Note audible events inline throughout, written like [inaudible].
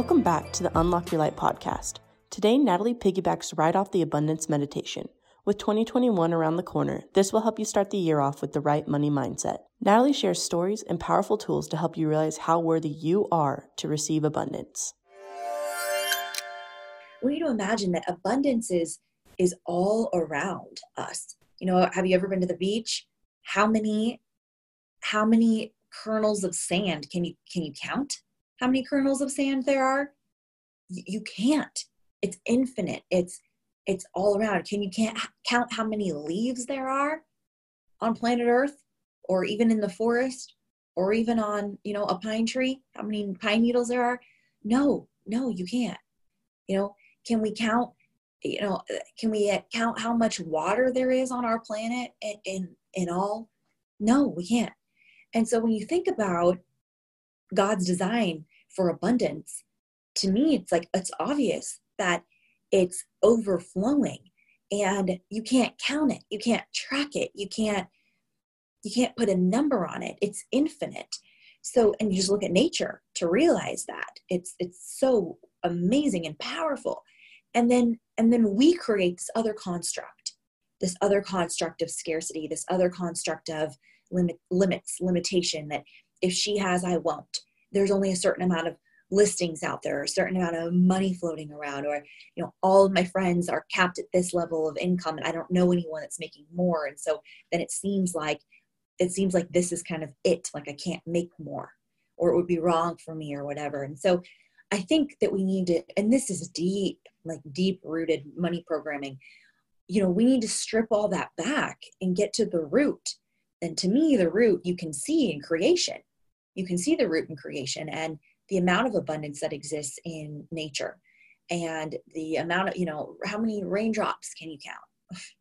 Welcome back to the Unlock Your Light podcast. Today, Natalie piggybacks right off the abundance meditation. With 2021 around the corner, this will help you start the year off with the right money mindset. Natalie shares stories and powerful tools to help you realize how worthy you are to receive abundance. We need to imagine that abundance is, is all around us. You know, have you ever been to the beach? How many how many kernels of sand can you can you count? How many kernels of sand there are? You can't. It's infinite. It's it's all around. Can you can't count how many leaves there are on planet earth or even in the forest or even on you know a pine tree? How many pine needles there are? No no you can't. You know can we count you know can we uh, count how much water there is on our planet in in, in all? No we can't. And so when you think about god's design for abundance to me it's like it's obvious that it's overflowing and you can't count it you can't track it you can't you can't put a number on it it's infinite. So and you just look at nature to realize that it's it's so amazing and powerful. And then and then we create this other construct this other construct of scarcity this other construct of limit limits limitation that if she has i won't there's only a certain amount of listings out there, or a certain amount of money floating around, or you know, all of my friends are capped at this level of income, and I don't know anyone that's making more, and so then it seems like it seems like this is kind of it, like I can't make more, or it would be wrong for me, or whatever. And so I think that we need to, and this is deep, like deep rooted money programming. You know, we need to strip all that back and get to the root. And to me, the root you can see in creation you can see the root in creation and the amount of abundance that exists in nature. And the amount of you know how many raindrops can you count? [laughs]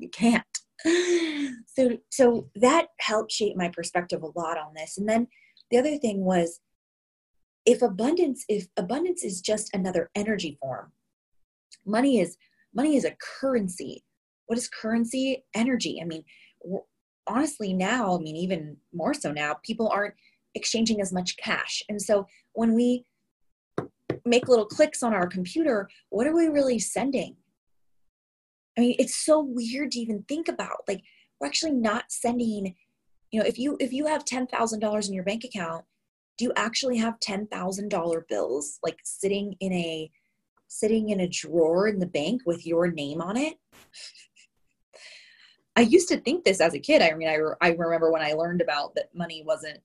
You can't. [laughs] So so that helped shape my perspective a lot on this. And then the other thing was if abundance if abundance is just another energy form money is money is a currency. What is currency? Energy. I mean honestly now i mean even more so now people aren't exchanging as much cash. And so when we make little clicks on our computer, what are we really sending? I mean, it's so weird to even think about. Like, we're actually not sending, you know, if you if you have ten thousand dollars in your bank account, do you actually have ten thousand dollar bills like sitting in a sitting in a drawer in the bank with your name on it? [laughs] I used to think this as a kid. I mean, I, I remember when I learned about that money wasn't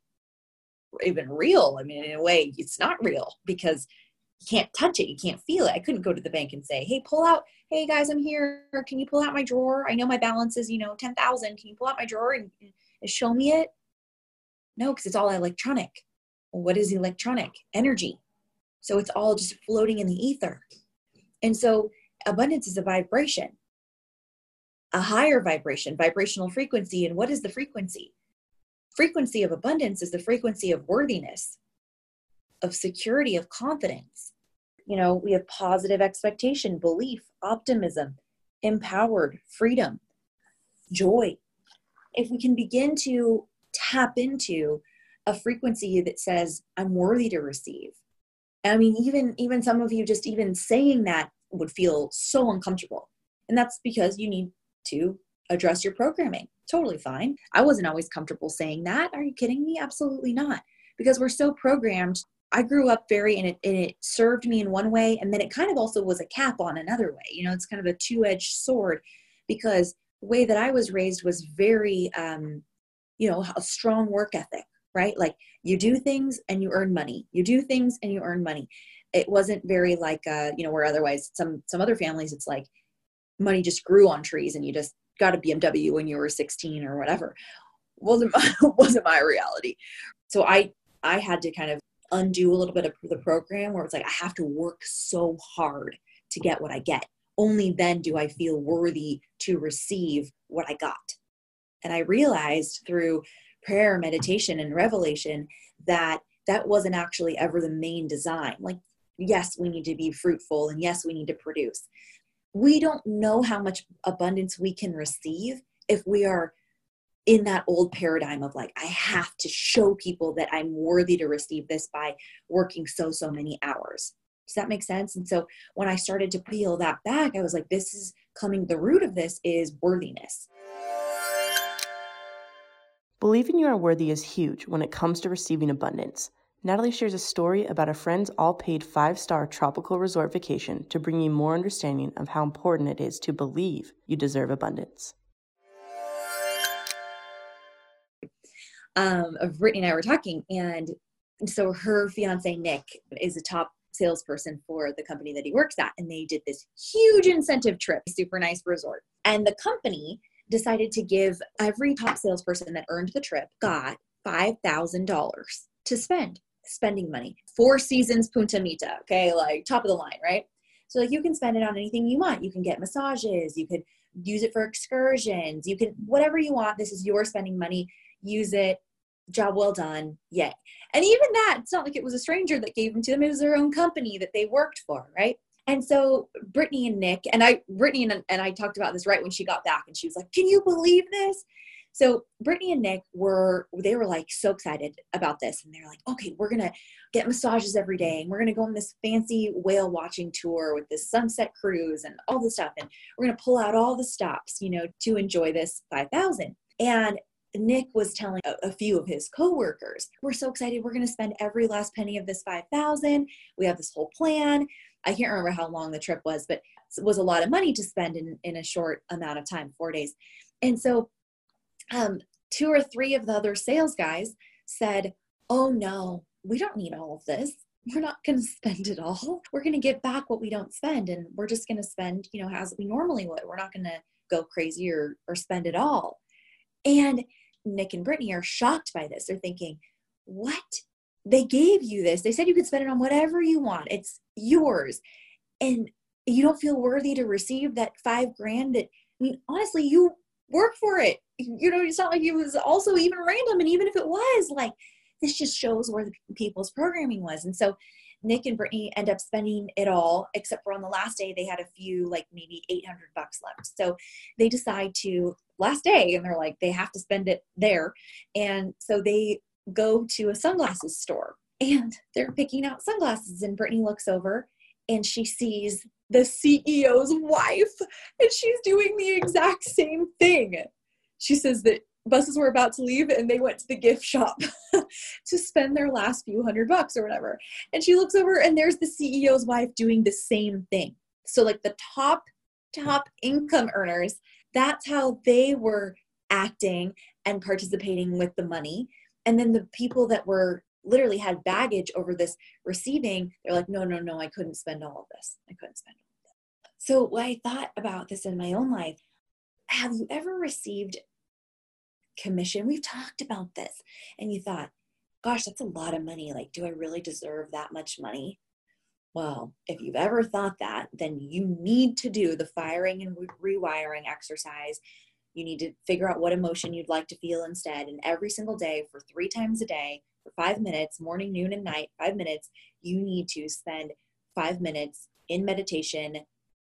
even real. I mean, in a way, it's not real because you can't touch it, you can't feel it. I couldn't go to the bank and say, "Hey, pull out. Hey guys, I'm here. Can you pull out my drawer? I know my balance is, you know, ten thousand. Can you pull out my drawer and, and show me it?" No, because it's all electronic. What is electronic? Energy. So it's all just floating in the ether. And so abundance is a vibration, a higher vibration, vibrational frequency. And what is the frequency? Frequency of abundance is the frequency of worthiness, of security, of confidence. You know, we have positive expectation, belief, optimism, empowered, freedom, joy. If we can begin to tap into a frequency that says, I'm worthy to receive. I mean, even even some of you just even saying that would feel so uncomfortable. And that's because you need to address your programming totally fine. I wasn't always comfortable saying that. Are you kidding me? Absolutely not. Because we're so programmed. I grew up very, and it, and it served me in one way, and then it kind of also was a cap on another way. You know, it's kind of a two edged sword because the way that I was raised was very, um, you know, a strong work ethic, right? Like you do things and you earn money. You do things and you earn money. It wasn't very like, uh, you know, where otherwise some some other families, it's like money just grew on trees and you just got a BMW when you were 16 or whatever. wasn't my, [laughs] wasn't my reality. So I I had to kind of undo a little bit of the program where it's like I have to work so hard to get what I get. Only then do I feel worthy to receive what I got. And I realized through prayer, meditation, and revelation that that wasn't actually ever the main design. Like, yes, we need to be fruitful, and yes, we need to produce we don't know how much abundance we can receive if we are in that old paradigm of like i have to show people that i'm worthy to receive this by working so so many hours. Does that make sense? And so when i started to peel that back i was like this is coming the root of this is worthiness. Believing you are worthy is huge when it comes to receiving abundance natalie shares a story about a friend's all-paid five-star tropical resort vacation to bring you more understanding of how important it is to believe you deserve abundance. Um, of Brittany and I were talking, and so her fiance Nick is a top salesperson for the company that he works at, and they did this huge incentive trip, super nice resort, and the company decided to give every top salesperson that earned the trip got five thousand dollars to spend spending money. Four seasons punta mita okay? Like top of the line right? So like you can spend it on anything you want. You can get massages. You could use it for excursions. You can whatever you want. This is your spending money. Use it. Job well done. Yay. And even that it's not like it was a stranger that gave them to them. It was their own company that they worked for right? And so brittany and nick and i brittany and, and i talked about this right when she got back and she was like can you believe this so brittany and nick were they were like so excited about this and they're like okay we're gonna get massages every day and we're gonna go on this fancy whale watching tour with this sunset cruise and all this stuff and we're gonna pull out all the stops you know to enjoy this 5000 and Nick was telling a, a, few of his coworkers, "We're so excited. We're going to spend every last penny of this 5000. We have this whole plan. I can't remember how long the trip was, but it was a lot of money to spend in, in a short amount of time, 4 days." And so um, two or three of the other sales guys said, "Oh no, we don't need all of this. We're not going [laughs] to spend it all. We're going to get back what we don't spend and we're just going to spend, you know, as we normally would. We're not going to go crazy or or spend it all." And Nick and Brittany are shocked by this. They're thinking, what? They gave you this. They said you could spend it on whatever you want. It's yours. And you don't feel worthy to receive that five grand that, I mean, honestly, you work for it. You know, it's not like it was also even random. And even if it was, like, this just shows where the people's programming was. And so Nick and Brittany end up spending it all, except for on the last day, they had a few, like maybe 800 bucks left. So they decide to, last day, and they're like, they have to spend it there. And so they go to a sunglasses store and they're picking out sunglasses. And Brittany looks over and she sees the CEO's wife and she's doing the exact same thing. She says that buses were about to leave and they went to the gift shop [laughs] to spend their last few hundred bucks or whatever. And she looks over and there's the CEO's wife doing the same thing. So, like the top, top income earners, that's how they were acting and participating with the money. And then the people that were literally had baggage over this receiving, they're like, no, no, no, I couldn't spend all of this. I couldn't spend. So, I thought about this in my own life, have you ever received commission. We've talked about this. And you thought, gosh, that's a lot of money. Like, do I really deserve that much money? Well, if you've ever thought that, then you need to do the firing and rewiring exercise. You need to figure out what emotion you'd like to feel instead. And every single day, for three times a day, for five minutes, morning, noon, and night, five minutes, you need to spend five minutes in meditation,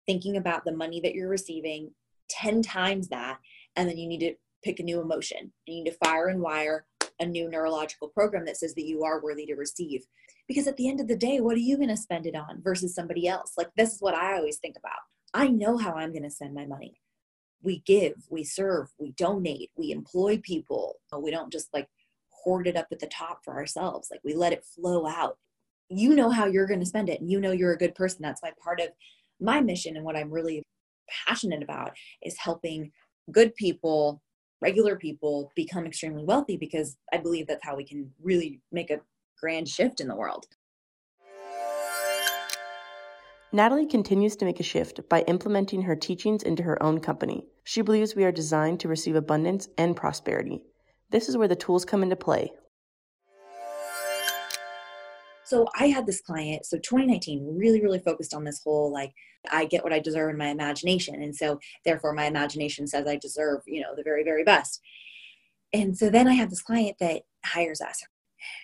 thinking about the money that you're receiving, 10 times that. And then you need to pick a new emotion. You need to fire and wire a new neurological program that says that you are worthy to receive. Because at the end of the day, what are you going to spend it on versus somebody else? Like, this is what I always think about. I know how I'm going to spend my money. We give, we serve, we donate, we employ people. We don't just like hoard it up at the top for ourselves. Like, we let it flow out. You know how you're going to spend it, and you know you're a good person. That's why part of my mission and what I'm really passionate about is helping good people regular people become extremely wealthy because I believe that's how we can really make a grand shift in the world. Natalie continues to make a shift by implementing her teachings into her own company. She believes we are designed to receive abundance and prosperity. This is where the tools come into play. So I had this client, so 2019 really, really focused on this whole like I get what I deserve in my imagination. And so therefore my imagination says I deserve, you know, the very, very best. And so then I have this client that hires us.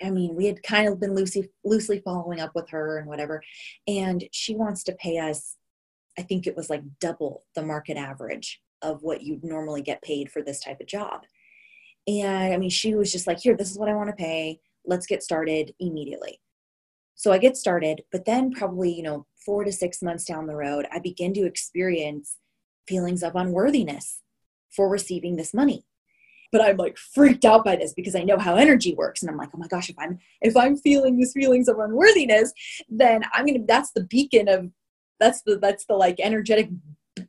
I mean, we had kind of been loosely loosely following up with her and whatever. And she wants to pay us, I think it was like double the market average of what you'd normally get paid for this type of job. And I mean, she was just like, here, this is what I want to pay. Let's get started immediately. So I get started, but then probably, you know, four to six months down the road, I begin to experience feelings of unworthiness for receiving this money. But I'm like freaked out by this because I know how energy works. And I'm like, oh my gosh, if I'm if I'm feeling these feelings of unworthiness, then I'm gonna that's the beacon of that's the that's the like energetic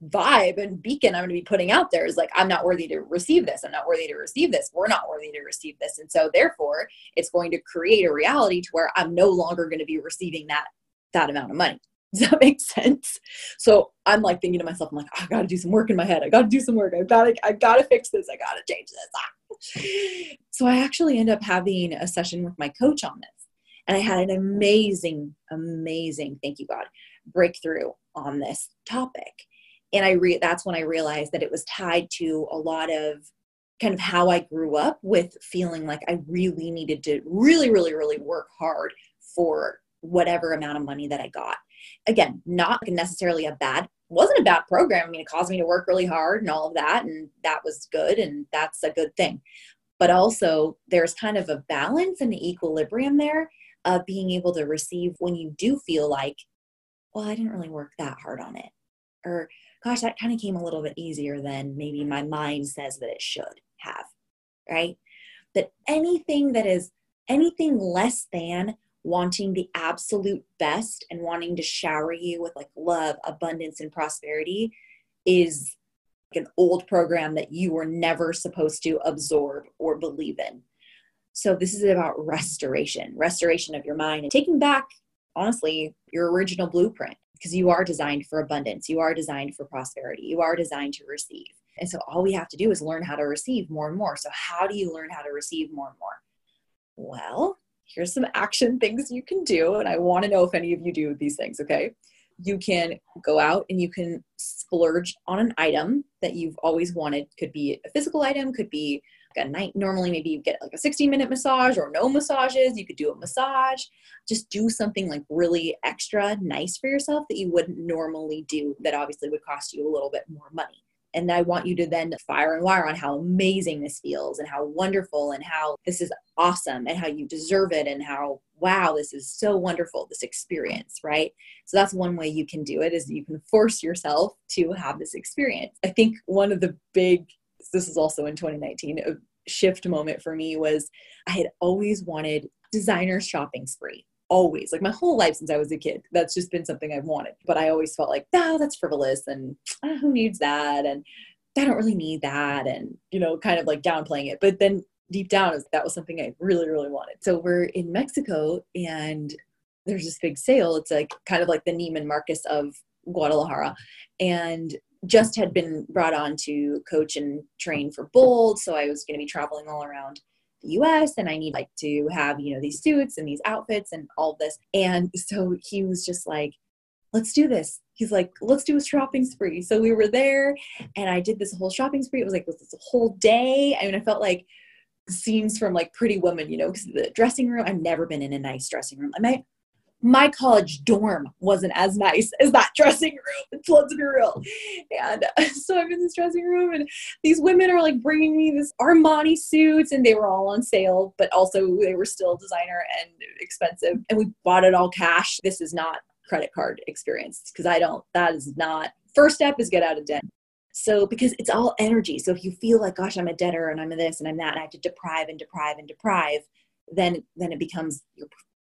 vibe and beacon I'm going to be putting out there is like, I'm not worthy to receive this. I'm not worthy to receive this. We're not worthy to receive this. And so therefore it's going to create a reality to where I'm no longer going to be receiving that, that amount of money. [laughs] Does that make sense? So I'm like thinking to myself, I'm like, I gotta do some work in my head. I gotta do some work. I gotta, I gotta fix this. I gotta change this. [laughs] So I actually end up having a session with my coach on this. And I had an amazing, amazing, thank you God, breakthrough on this topic and i re- that's when i realized that it was tied to a lot of kind of how i grew up with feeling like i really needed to really really really work hard for whatever amount of money that i got. Again not necessarily a bad wasn't a bad program. I mean it caused me to work really hard and all of that and that was good and that's a good thing. But also there's kind of a balance and equilibrium there of being able to receive when you do feel like well i didn't really work that hard on it or gosh, that kind of came a little bit easier than maybe my mind says that it should have, right? But anything that is anything less than wanting the absolute best and wanting to shower you with like love, abundance, and prosperity is like an old program that you were never supposed to absorb or believe in. So, this is about restoration, restoration of your mind and taking back, honestly, your original blueprint because you are designed for abundance. You are designed for prosperity. You are designed to receive. And so all we have to do is learn how to receive more and more. So, how do you learn how to receive more and more? Well, here's some action things you can do. And I want to know if any of you do these things, okay? You can go out and you can splurge on an item that you've always wanted. Could be a physical item, could be a night normally maybe you get like a 60 minute massage or no massages you could do a massage. Just do something like really extra nice for yourself that you wouldn't normally do that obviously would cost you a little bit more money. And I want you to then fire and wire on how amazing this feels and how wonderful and how this is awesome and how you deserve it and how wow this is so wonderful this experience right? So that's one way you can do it is you can force yourself to have this experience. I think one of the big this is also in 2019, a shift moment for me was I had always wanted designer shopping spree. Always, like my whole life since I was a kid. That's just been something I've wanted. But I always felt like, oh, that's frivolous and oh, who needs that? And I don't really need that. And, you know, kind of like downplaying it. But then deep down, that was something I really, really wanted. So we're in Mexico and there's this big sale. It's like kind of like the Neiman Marcus of Guadalajara. And just had been brought on to coach and train for Bold. So I was going to be traveling all around the US and I need like to have, you know, these suits and these outfits and all this. And so he was just like, let's do this. He's like, let's do a shopping spree. So we were there and I did this whole shopping spree. It was like this whole day. I mean, I felt like scenes from like Pretty Woman, you know, because the dressing room, I've never been in a nice dressing room. I might my college dorm wasn't as nice as that dressing room. Let's be real. And [laughs] so I'm in this dressing room, and these women are like bringing me this Armani suits, and they were all on sale, but also they were still designer and expensive. And we bought it all cash. This is not credit card experience because I don't. That is not. First step is get out of debt. So because it's all energy. So if you feel like, gosh, I'm a debtor and I'm this and I'm that, and I have to deprive and deprive and deprive, then then it becomes your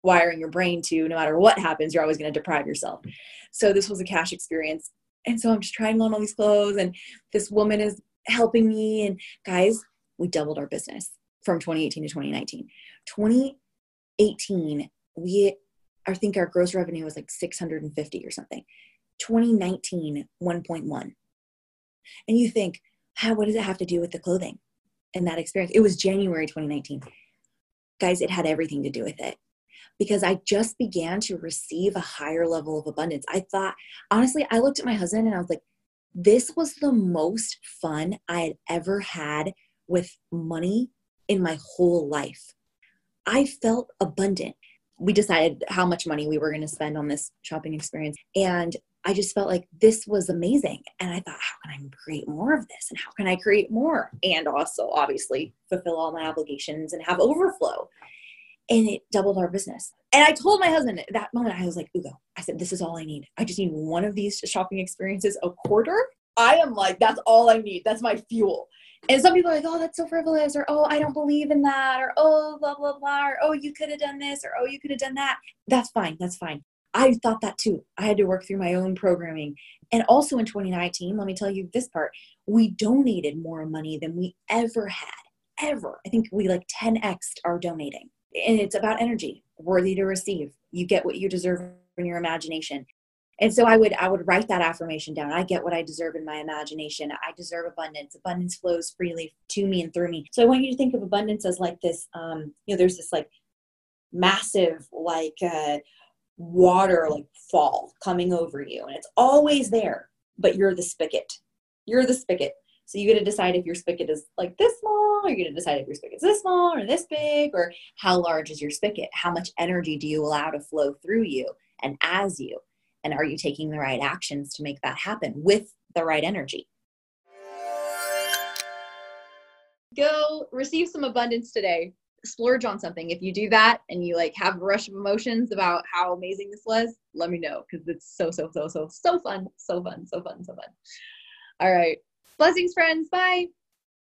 wiring your brain to no matter what happens, you're always going to deprive yourself. So this was a cash experience. And so I'm just trying on all these clothes, and this woman is helping me. And guys, we doubled our business from 2018 to 2019. 2018, we I think our gross revenue was like 650 or something. 2019, 1.1. And you think, how what does it have to do with the clothing and that experience? It was January 2019. Guys, it had everything to do with it because I just began to receive a higher level of abundance. I thought, honestly, I looked at my husband and I was like, this was the most fun I had ever had with money in my whole life. I felt abundant. We decided how much money we were going to spend on this shopping experience. And I just felt like this was amazing. And I thought, how can I create more of this? And how can I create more? And also, obviously, fulfill all my obligations and have overflow. And it doubled our business. And I told my husband at that moment, I was like, Ugo, I said, this is all I need. I just need one of these shopping experiences a quarter. I am like, that's all I need. That's my fuel. And some people are like, oh, that's so frivolous, or oh, I don't believe in that, or oh, blah, blah, blah, or oh, you could have done this, or oh, you could have done that. That's fine. That's fine. I thought that too. I had to work through my own programming. And also in 2019, let me tell you this part we donated more money than we ever had, ever. I think we like 10x our donating. And it's about energy, worthy to receive. You get what you deserve in your imagination. And so I would I would write that affirmation down. I get what I deserve in my imagination. I deserve abundance. Abundance flows freely to me and through me. So I want you to think of abundance as like this. Um, you know, there's this like massive like uh, water like fall coming over you and it's always there but you're the spigot you're the spigot so you get to decide if your spigot is like this small or you're going to decide if your spigot's this small or this big or how large is your spigot how much energy do you allow to flow through you and as you and are you taking the right actions to make that happen with the right energy go receive some abundance today splurge on something. If you do that and you like have a rush of emotions about how amazing this was, let me know because it's so, so, so, so, so fun. So fun, so fun, so fun. All right. Blessings, friends. Bye.